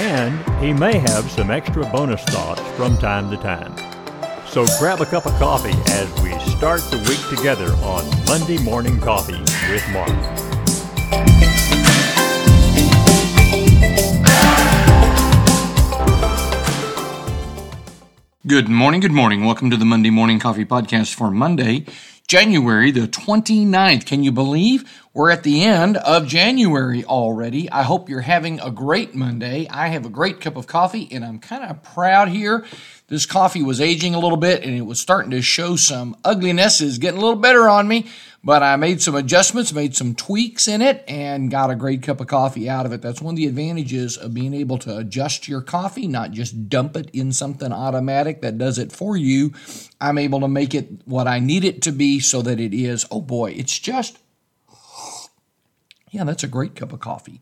And he may have some extra bonus thoughts from time to time. So grab a cup of coffee as we start the week together on Monday Morning Coffee with Mark. Good morning, good morning. Welcome to the Monday Morning Coffee Podcast for Monday, January the 29th. Can you believe we're at the end of January already? I hope you're having a great Monday. I have a great cup of coffee and I'm kind of proud here. This coffee was aging a little bit and it was starting to show some ugliness, is getting a little better on me, but I made some adjustments, made some tweaks in it, and got a great cup of coffee out of it. That's one of the advantages of being able to adjust your coffee, not just dump it in something automatic that does it for you. I'm able to make it what I need it to be so that it is, oh boy, it's just, yeah, that's a great cup of coffee.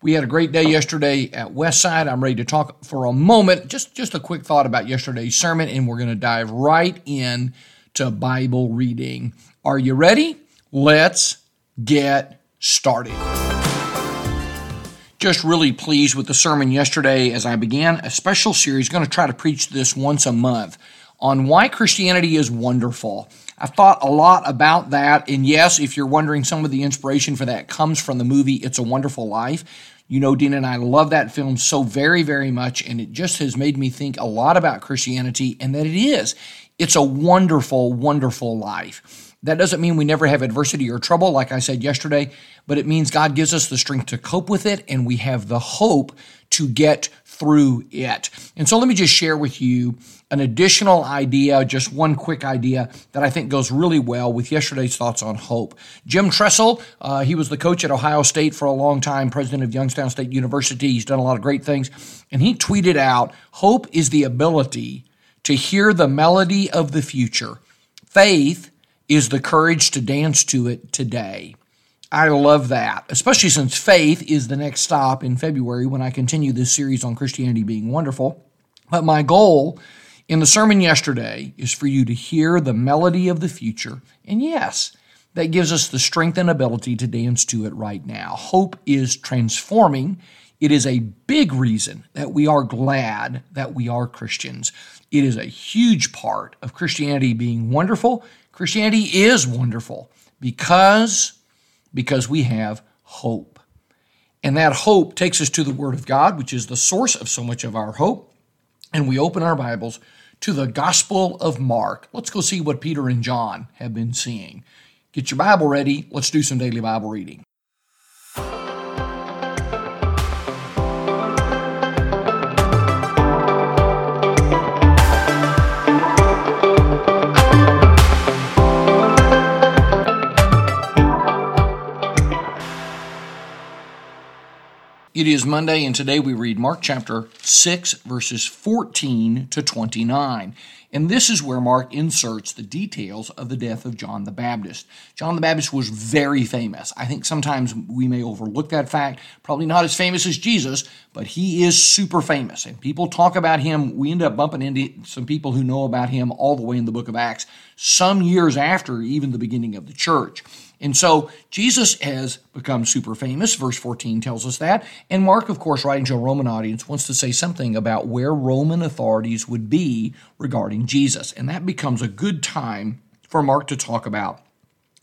We had a great day yesterday at Westside. I'm ready to talk for a moment. Just, just a quick thought about yesterday's sermon, and we're going to dive right in to Bible reading. Are you ready? Let's get started. Just really pleased with the sermon yesterday as I began a special series. Going to try to preach this once a month on why Christianity is wonderful. I've thought a lot about that. And yes, if you're wondering, some of the inspiration for that comes from the movie It's a Wonderful Life. You know, Dean and I love that film so very, very much. And it just has made me think a lot about Christianity and that it is. It's a wonderful, wonderful life. That doesn't mean we never have adversity or trouble, like I said yesterday, but it means God gives us the strength to cope with it and we have the hope to get through it. And so let me just share with you an additional idea, just one quick idea that I think goes really well with yesterday's thoughts on hope. Jim Tressel, uh, he was the coach at Ohio State for a long time, president of Youngstown State University. He's done a lot of great things. And he tweeted out Hope is the ability to hear the melody of the future. Faith is the courage to dance to it today. I love that, especially since faith is the next stop in February when I continue this series on Christianity being wonderful. But my goal in the sermon yesterday is for you to hear the melody of the future. And yes, that gives us the strength and ability to dance to it right now. Hope is transforming. It is a big reason that we are glad that we are Christians. It is a huge part of Christianity being wonderful. Christianity is wonderful because because we have hope. And that hope takes us to the Word of God, which is the source of so much of our hope. And we open our Bibles to the Gospel of Mark. Let's go see what Peter and John have been seeing. Get your Bible ready. Let's do some daily Bible reading. It is Monday, and today we read Mark chapter 6, verses 14 to 29. And this is where Mark inserts the details of the death of John the Baptist. John the Baptist was very famous. I think sometimes we may overlook that fact. Probably not as famous as Jesus, but he is super famous. And people talk about him. We end up bumping into some people who know about him all the way in the book of Acts, some years after even the beginning of the church. And so Jesus has become super famous. Verse 14 tells us that. And Mark, of course, writing to a Roman audience, wants to say something about where Roman authorities would be regarding Jesus. And that becomes a good time for Mark to talk about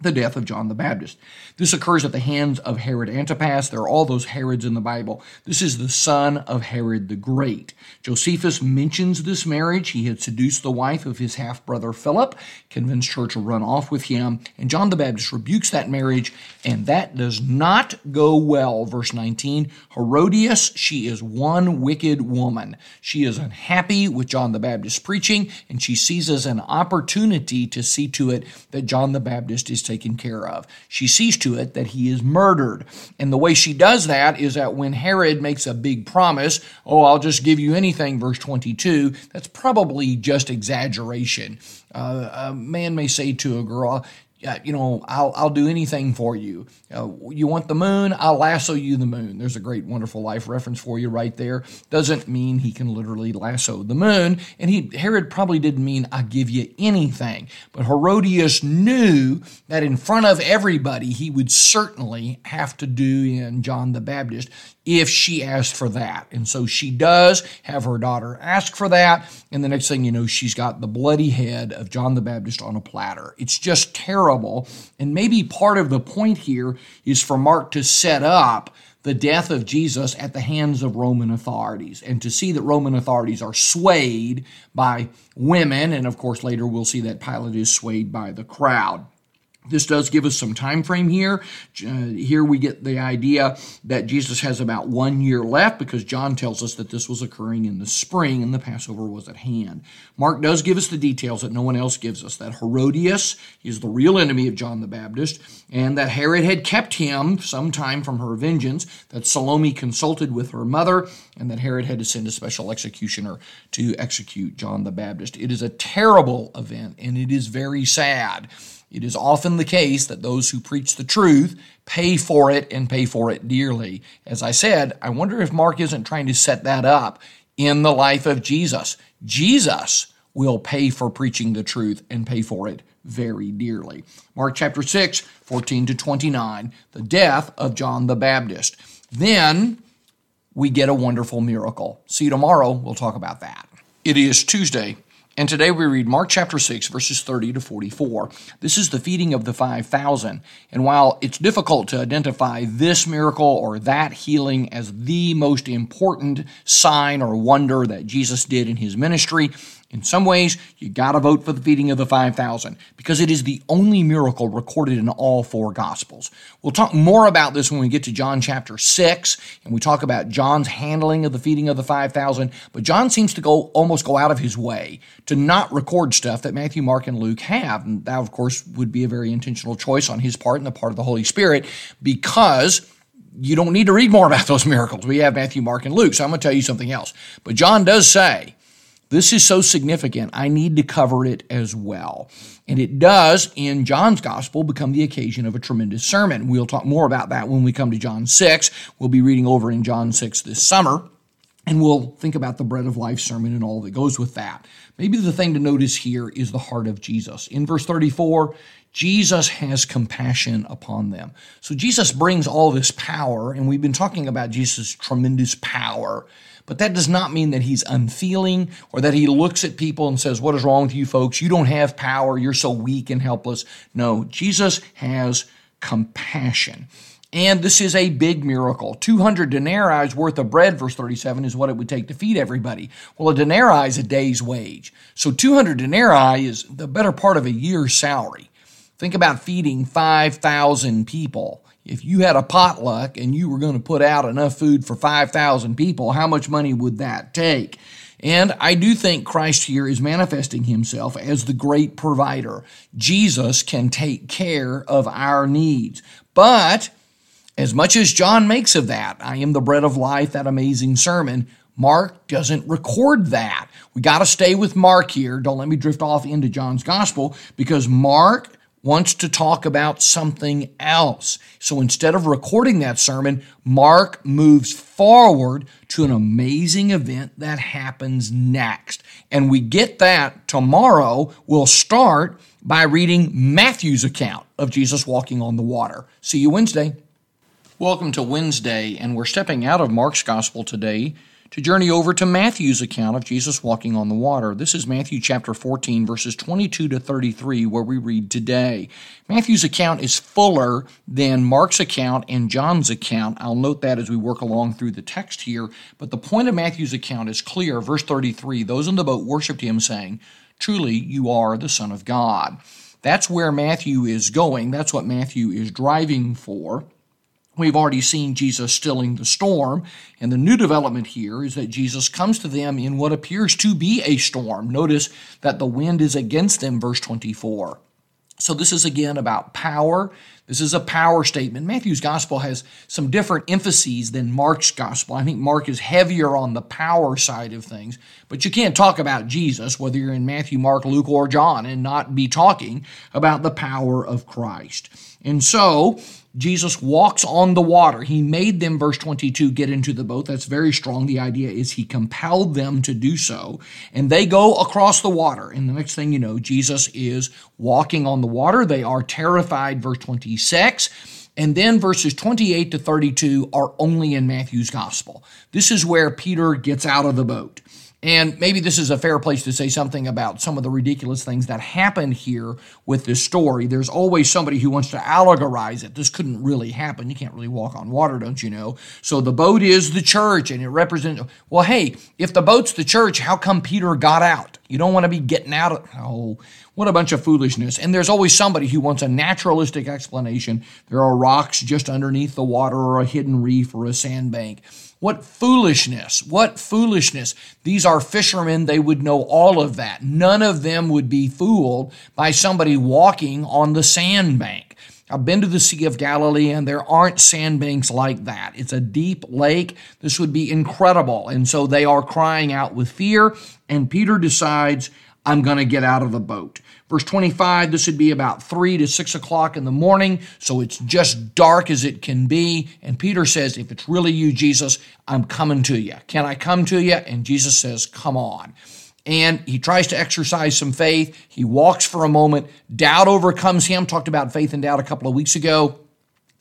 the death of John the Baptist. This occurs at the hands of Herod Antipas. There are all those Herods in the Bible. This is the son of Herod the Great. Josephus mentions this marriage. He had seduced the wife of his half brother Philip, convinced her to run off with him, and John the Baptist rebukes that marriage, and that does not go well. Verse 19 Herodias, she is one wicked woman. She is unhappy with John the Baptist preaching, and she seizes an opportunity to see to it that John the Baptist is taken care of. She sees to it that he is murdered. And the way she does that is that when Herod makes a big promise, oh, I'll just give you anything, verse 22, that's probably just exaggeration. Uh, a man may say to a girl, you know, I'll, I'll do anything for you. Uh, you want the moon? I'll lasso you the moon. There's a great, wonderful life reference for you right there. Doesn't mean he can literally lasso the moon. And he, Herod probably didn't mean I'll give you anything. But Herodias knew that in front of everybody, he would certainly have to do in John the Baptist if she asked for that. And so she does have her daughter ask for that. And the next thing you know, she's got the bloody head of John the Baptist on a platter. It's just terrible. And maybe part of the point here is for Mark to set up the death of Jesus at the hands of Roman authorities and to see that Roman authorities are swayed by women. And of course, later we'll see that Pilate is swayed by the crowd. This does give us some time frame here. Uh, here we get the idea that Jesus has about one year left because John tells us that this was occurring in the spring and the Passover was at hand. Mark does give us the details that no one else gives us that Herodias is the real enemy of John the Baptist and that Herod had kept him some time from her vengeance, that Salome consulted with her mother, and that Herod had to send a special executioner to execute John the Baptist. It is a terrible event and it is very sad. It is often the case that those who preach the truth pay for it and pay for it dearly. As I said, I wonder if Mark isn't trying to set that up in the life of Jesus. Jesus will pay for preaching the truth and pay for it very dearly. Mark chapter 6, 14 to 29, the death of John the Baptist. Then we get a wonderful miracle. See you tomorrow. We'll talk about that. It is Tuesday, and today we read Mark chapter 6, verses 30 to 44. This is the feeding of the 5,000. And while it's difficult to identify this miracle or that healing as the most important sign or wonder that Jesus did in his ministry, in some ways, you got to vote for the feeding of the 5,000 because it is the only miracle recorded in all four Gospels. We'll talk more about this when we get to John chapter 6 and we talk about John's handling of the feeding of the 5,000. But John seems to go almost go out of his way to not record stuff that Matthew, Mark, and Luke have. And that, of course, would be a very intentional choice on his part and the part of the Holy Spirit because you don't need to read more about those miracles. We have Matthew, Mark, and Luke. So I'm going to tell you something else. But John does say, this is so significant, I need to cover it as well. And it does, in John's gospel, become the occasion of a tremendous sermon. We'll talk more about that when we come to John 6. We'll be reading over in John 6 this summer. And we'll think about the bread of life sermon and all that goes with that. Maybe the thing to notice here is the heart of Jesus. In verse 34, Jesus has compassion upon them. So Jesus brings all this power, and we've been talking about Jesus' tremendous power. But that does not mean that he's unfeeling or that he looks at people and says, What is wrong with you folks? You don't have power. You're so weak and helpless. No, Jesus has compassion. And this is a big miracle. 200 denarii worth of bread, verse 37, is what it would take to feed everybody. Well, a denarii is a day's wage. So 200 denarii is the better part of a year's salary. Think about feeding 5,000 people if you had a potluck and you were going to put out enough food for 5,000 people, how much money would that take? And I do think Christ here is manifesting himself as the great provider. Jesus can take care of our needs. But as much as John makes of that, I am the bread of life, that amazing sermon, Mark doesn't record that. We got to stay with Mark here. Don't let me drift off into John's gospel because Mark wants to talk about something else. So instead of recording that sermon, Mark moves forward to an amazing event that happens next. And we get that tomorrow. We'll start by reading Matthew's account of Jesus walking on the water. See you Wednesday. Welcome to Wednesday, and we're stepping out of Mark's gospel today to journey over to Matthew's account of Jesus walking on the water. This is Matthew chapter 14, verses 22 to 33, where we read today. Matthew's account is fuller than Mark's account and John's account. I'll note that as we work along through the text here, but the point of Matthew's account is clear. Verse 33 Those in the boat worshiped him, saying, Truly, you are the Son of God. That's where Matthew is going. That's what Matthew is driving for. We've already seen Jesus stilling the storm, and the new development here is that Jesus comes to them in what appears to be a storm. Notice that the wind is against them, verse 24. So this is again about power. This is a power statement. Matthew's gospel has some different emphases than Mark's gospel. I think Mark is heavier on the power side of things, but you can't talk about Jesus, whether you're in Matthew, Mark, Luke, or John, and not be talking about the power of Christ. And so, Jesus walks on the water. He made them, verse 22, get into the boat. That's very strong. The idea is he compelled them to do so. And they go across the water. And the next thing you know, Jesus is walking on the water. They are terrified, verse 26. And then verses 28 to 32 are only in Matthew's gospel. This is where Peter gets out of the boat. And maybe this is a fair place to say something about some of the ridiculous things that happened here with this story. There's always somebody who wants to allegorize it. This couldn't really happen. You can't really walk on water, don't you know? So the boat is the church and it represents, well, hey, if the boat's the church, how come Peter got out? You don't want to be getting out of, oh, what a bunch of foolishness. And there's always somebody who wants a naturalistic explanation. There are rocks just underneath the water or a hidden reef or a sandbank. What foolishness! What foolishness! These are fishermen. They would know all of that. None of them would be fooled by somebody walking on the sandbank. I've been to the Sea of Galilee and there aren't sandbanks like that. It's a deep lake. This would be incredible. And so they are crying out with fear. And Peter decides, I'm going to get out of the boat. Verse 25, this would be about 3 to 6 o'clock in the morning, so it's just dark as it can be. And Peter says, If it's really you, Jesus, I'm coming to you. Can I come to you? And Jesus says, Come on. And he tries to exercise some faith. He walks for a moment. Doubt overcomes him. Talked about faith and doubt a couple of weeks ago.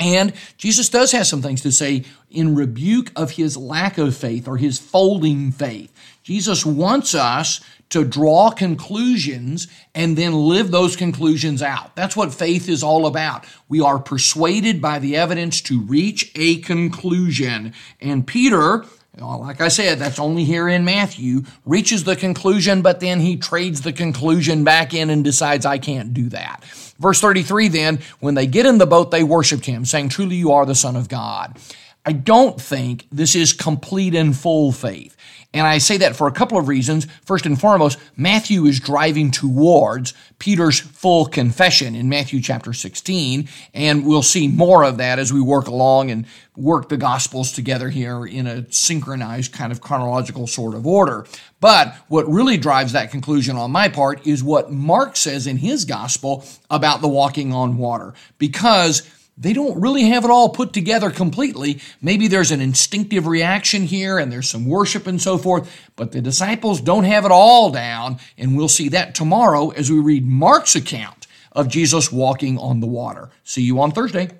And Jesus does have some things to say in rebuke of his lack of faith or his folding faith. Jesus wants us to draw conclusions and then live those conclusions out. That's what faith is all about. We are persuaded by the evidence to reach a conclusion. And Peter, uh, like I said, that's only here in Matthew, reaches the conclusion, but then he trades the conclusion back in and decides, I can't do that. Verse 33 then, when they get in the boat, they worshiped him, saying, Truly you are the Son of God. I don't think this is complete and full faith. And I say that for a couple of reasons. First and foremost, Matthew is driving towards Peter's full confession in Matthew chapter 16. And we'll see more of that as we work along and work the Gospels together here in a synchronized kind of chronological sort of order. But what really drives that conclusion on my part is what Mark says in his Gospel about the walking on water. Because they don't really have it all put together completely. Maybe there's an instinctive reaction here and there's some worship and so forth, but the disciples don't have it all down. And we'll see that tomorrow as we read Mark's account of Jesus walking on the water. See you on Thursday.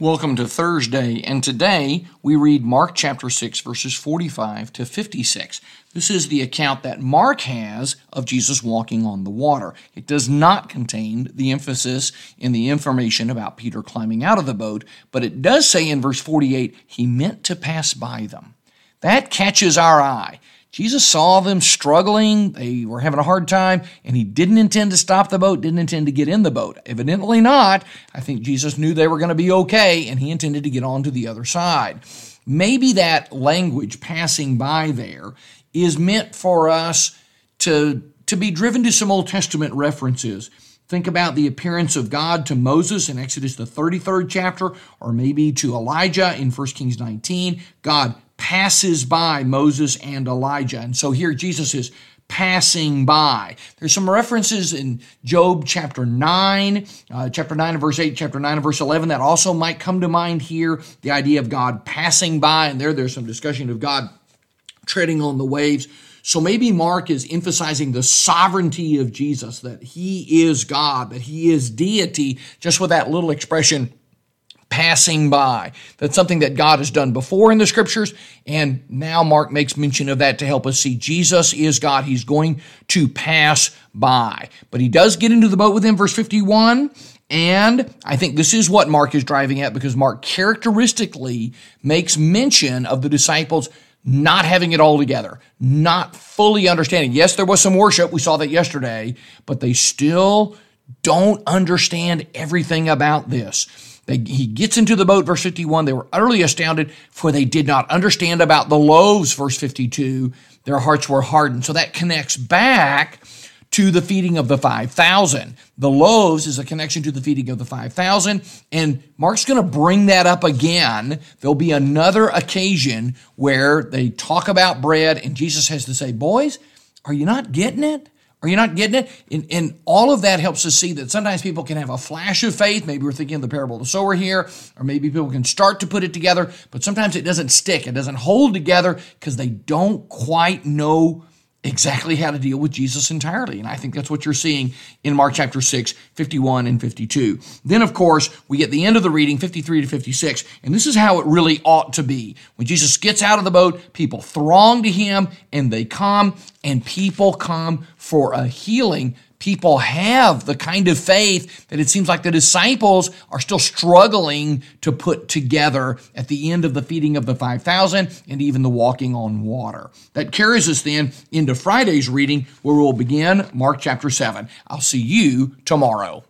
Welcome to Thursday, and today we read Mark chapter 6, verses 45 to 56. This is the account that Mark has of Jesus walking on the water. It does not contain the emphasis in the information about Peter climbing out of the boat, but it does say in verse 48, he meant to pass by them. That catches our eye. Jesus saw them struggling. They were having a hard time, and he didn't intend to stop the boat, didn't intend to get in the boat. Evidently not. I think Jesus knew they were going to be okay, and he intended to get on to the other side. Maybe that language passing by there is meant for us to, to be driven to some Old Testament references. Think about the appearance of God to Moses in Exodus, the 33rd chapter, or maybe to Elijah in 1 Kings 19. God passes by Moses and Elijah. And so here Jesus is passing by. There's some references in Job chapter 9, uh, chapter 9 and verse 8, chapter 9 and verse 11 that also might come to mind here. The idea of God passing by, and there there's some discussion of God treading on the waves. So maybe Mark is emphasizing the sovereignty of Jesus, that he is God, that he is deity, just with that little expression, passing by. That's something that God has done before in the scriptures, and now Mark makes mention of that to help us see Jesus is God. He's going to pass by. But he does get into the boat with him, verse 51. And I think this is what Mark is driving at because Mark characteristically makes mention of the disciples not having it all together, not fully understanding. Yes, there was some worship. We saw that yesterday, but they still don't understand everything about this. They, he gets into the boat, verse 51. They were utterly astounded, for they did not understand about the loaves, verse 52. Their hearts were hardened. So that connects back to the feeding of the 5,000. The loaves is a connection to the feeding of the 5,000. And Mark's going to bring that up again. There'll be another occasion where they talk about bread, and Jesus has to say, Boys, are you not getting it? Are you not getting it? And, and, all of that helps us see that sometimes people can have a flash of faith. Maybe we're thinking of the parable of the sower here, or maybe people can start to put it together, but sometimes it doesn't stick. It doesn't hold together because they don't quite know exactly how to deal with Jesus entirely. And I think that's what you're seeing in Mark chapter 6, 51 and 52. Then, of course, we get the end of the reading, 53 to 56, and this is how it really ought to be. When Jesus gets out of the boat, people throng to him and they come, and people come for a healing people have the kind of faith that it seems like the disciples are still struggling to put together at the end of the feeding of the 5,000 and even the walking on water. That carries us then into Friday's reading where we'll begin Mark chapter 7. I'll see you tomorrow.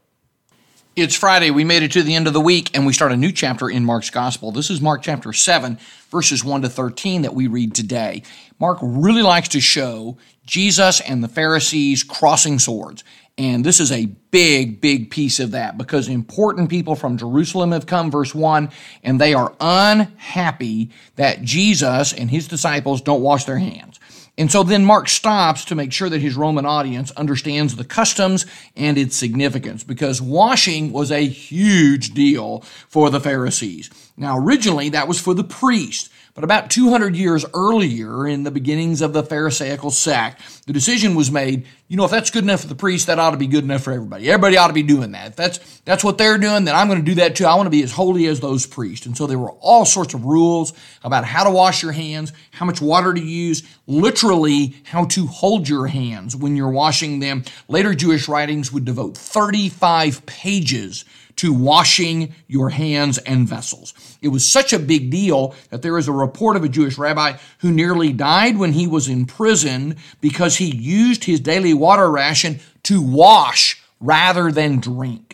It's Friday. We made it to the end of the week and we start a new chapter in Mark's Gospel. This is Mark chapter 7, verses 1 to 13 that we read today. Mark really likes to show Jesus and the Pharisees crossing swords. And this is a big, big piece of that because important people from Jerusalem have come, verse 1, and they are unhappy that Jesus and his disciples don't wash their hands. And so then Mark stops to make sure that his Roman audience understands the customs and its significance because washing was a huge deal for the Pharisees. Now, originally that was for the priest. But about 200 years earlier, in the beginnings of the Pharisaical sect, the decision was made, you know, if that's good enough for the priest, that ought to be good enough for everybody. Everybody ought to be doing that. If that's, that's what they're doing, then I'm going to do that too. I want to be as holy as those priests. And so there were all sorts of rules about how to wash your hands, how much water to use, literally how to hold your hands when you're washing them. Later Jewish writings would devote 35 pages to washing your hands and vessels. It was such a big deal that there is a report of a Jewish rabbi who nearly died when he was in prison because he used his daily water ration to wash rather than drink.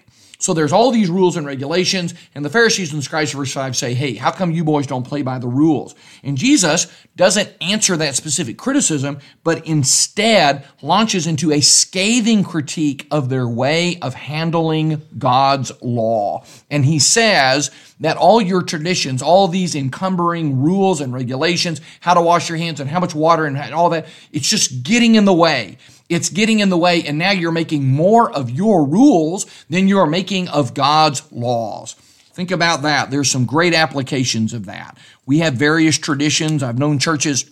So there's all these rules and regulations, and the Pharisees and the scribes, verse 5, say, Hey, how come you boys don't play by the rules? And Jesus doesn't answer that specific criticism, but instead launches into a scathing critique of their way of handling God's law. And he says that all your traditions, all these encumbering rules and regulations, how to wash your hands and how much water and all that, it's just getting in the way. It's getting in the way, and now you're making more of your rules than you're making of God's laws. Think about that. There's some great applications of that. We have various traditions. I've known churches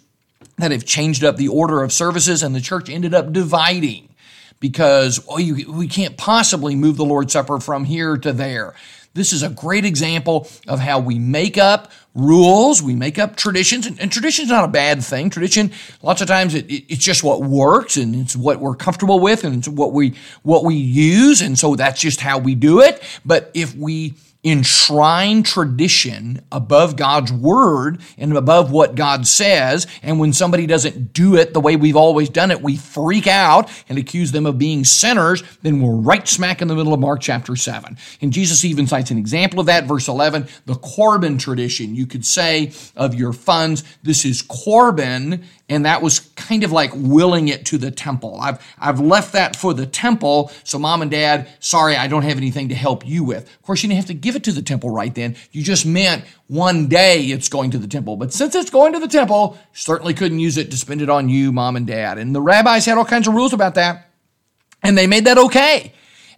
that have changed up the order of services, and the church ended up dividing because oh, you, we can't possibly move the Lord's Supper from here to there. This is a great example of how we make up rules, we make up traditions, and, and tradition is not a bad thing. Tradition, lots of times, it, it, it's just what works, and it's what we're comfortable with, and it's what we what we use, and so that's just how we do it. But if we enshrine tradition above God's word and above what God says. And when somebody doesn't do it the way we've always done it, we freak out and accuse them of being sinners. Then we're right smack in the middle of Mark chapter 7. And Jesus even cites an example of that, verse 11, the Corban tradition. You could say of your funds, this is Corban and that was kind of like willing it to the temple. I've, I've left that for the temple, so mom and dad, sorry, I don't have anything to help you with. Of course, you didn't have to give it to the temple right then. You just meant one day it's going to the temple. But since it's going to the temple, certainly couldn't use it to spend it on you, mom and dad. And the rabbis had all kinds of rules about that, and they made that okay.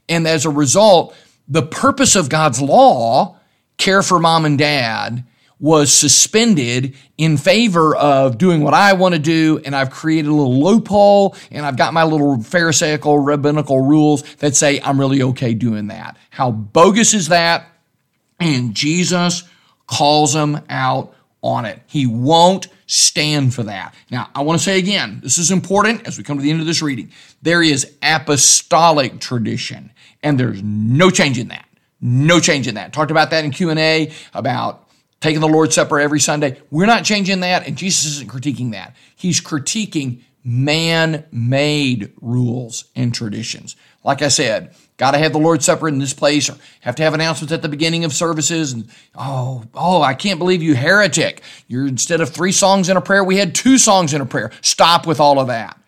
And as a result, the purpose of God's law, care for mom and dad, was suspended in favor of doing what I want to do, and I've created a little loophole, and I've got my little Pharisaical rabbinical rules that say I'm really okay doing that. How bogus is that? And Jesus calls them out on it. He won't stand for that. Now, I want to say again, this is important as we come to the end of this reading. There is apostolic tradition, and there's no change in that. No change in that. Talked about that in Q&A about taking the Lord's Supper every Sunday. We're not changing that, and Jesus isn't critiquing that. He's critiquing man made rules and traditions. Like I said, got to have the Lord's Supper in this place, or have to have announcements at the beginning of services. And oh, oh, I can't believe you heretic. You're instead of three songs in a prayer, we had two songs in a prayer. Stop with all of that.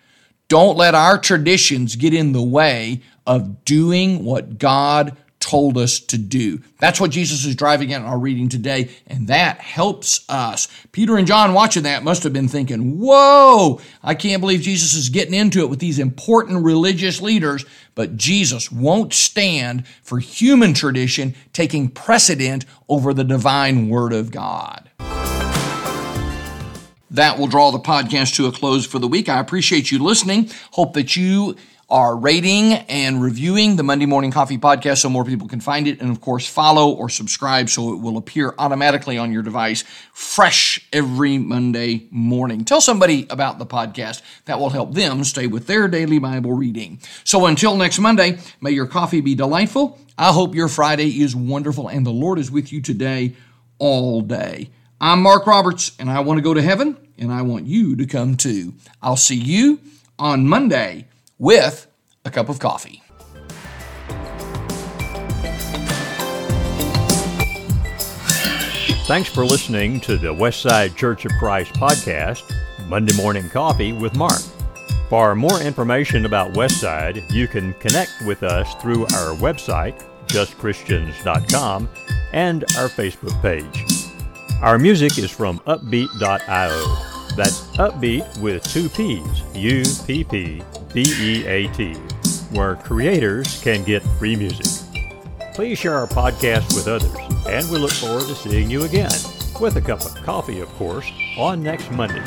Don't let our traditions get in the way of doing what God told us to do. That's what Jesus is driving at in our reading today, and that helps us. Peter and John watching that must have been thinking, Whoa, I can't believe Jesus is getting into it with these important religious leaders. But Jesus won't stand for human tradition taking precedent over the divine Word of God. That will draw the podcast to a close for the week. I appreciate you listening. Hope that you are rating and reviewing the Monday Morning Coffee podcast so more people can find it. And of course, follow or subscribe so it will appear automatically on your device fresh every Monday morning. Tell somebody about the podcast. That will help them stay with their daily Bible reading. So until next Monday, may your coffee be delightful. I hope your Friday is wonderful and the Lord is with you today all day. I'm Mark Roberts and I want to go to heaven and I want you to come too. I'll see you on Monday with a cup of coffee. Thanks for listening to the Westside Church of Christ podcast, Monday Morning Coffee with Mark. For more information about Westside, you can connect with us through our website, justchristians.com, and our Facebook page. Our music is from uppbeat.io. That's Uppbeat with two P's, U P P B E A T, where creators can get free music. Please share our podcast with others, and we look forward to seeing you again, with a cup of coffee, of course, on next Monday.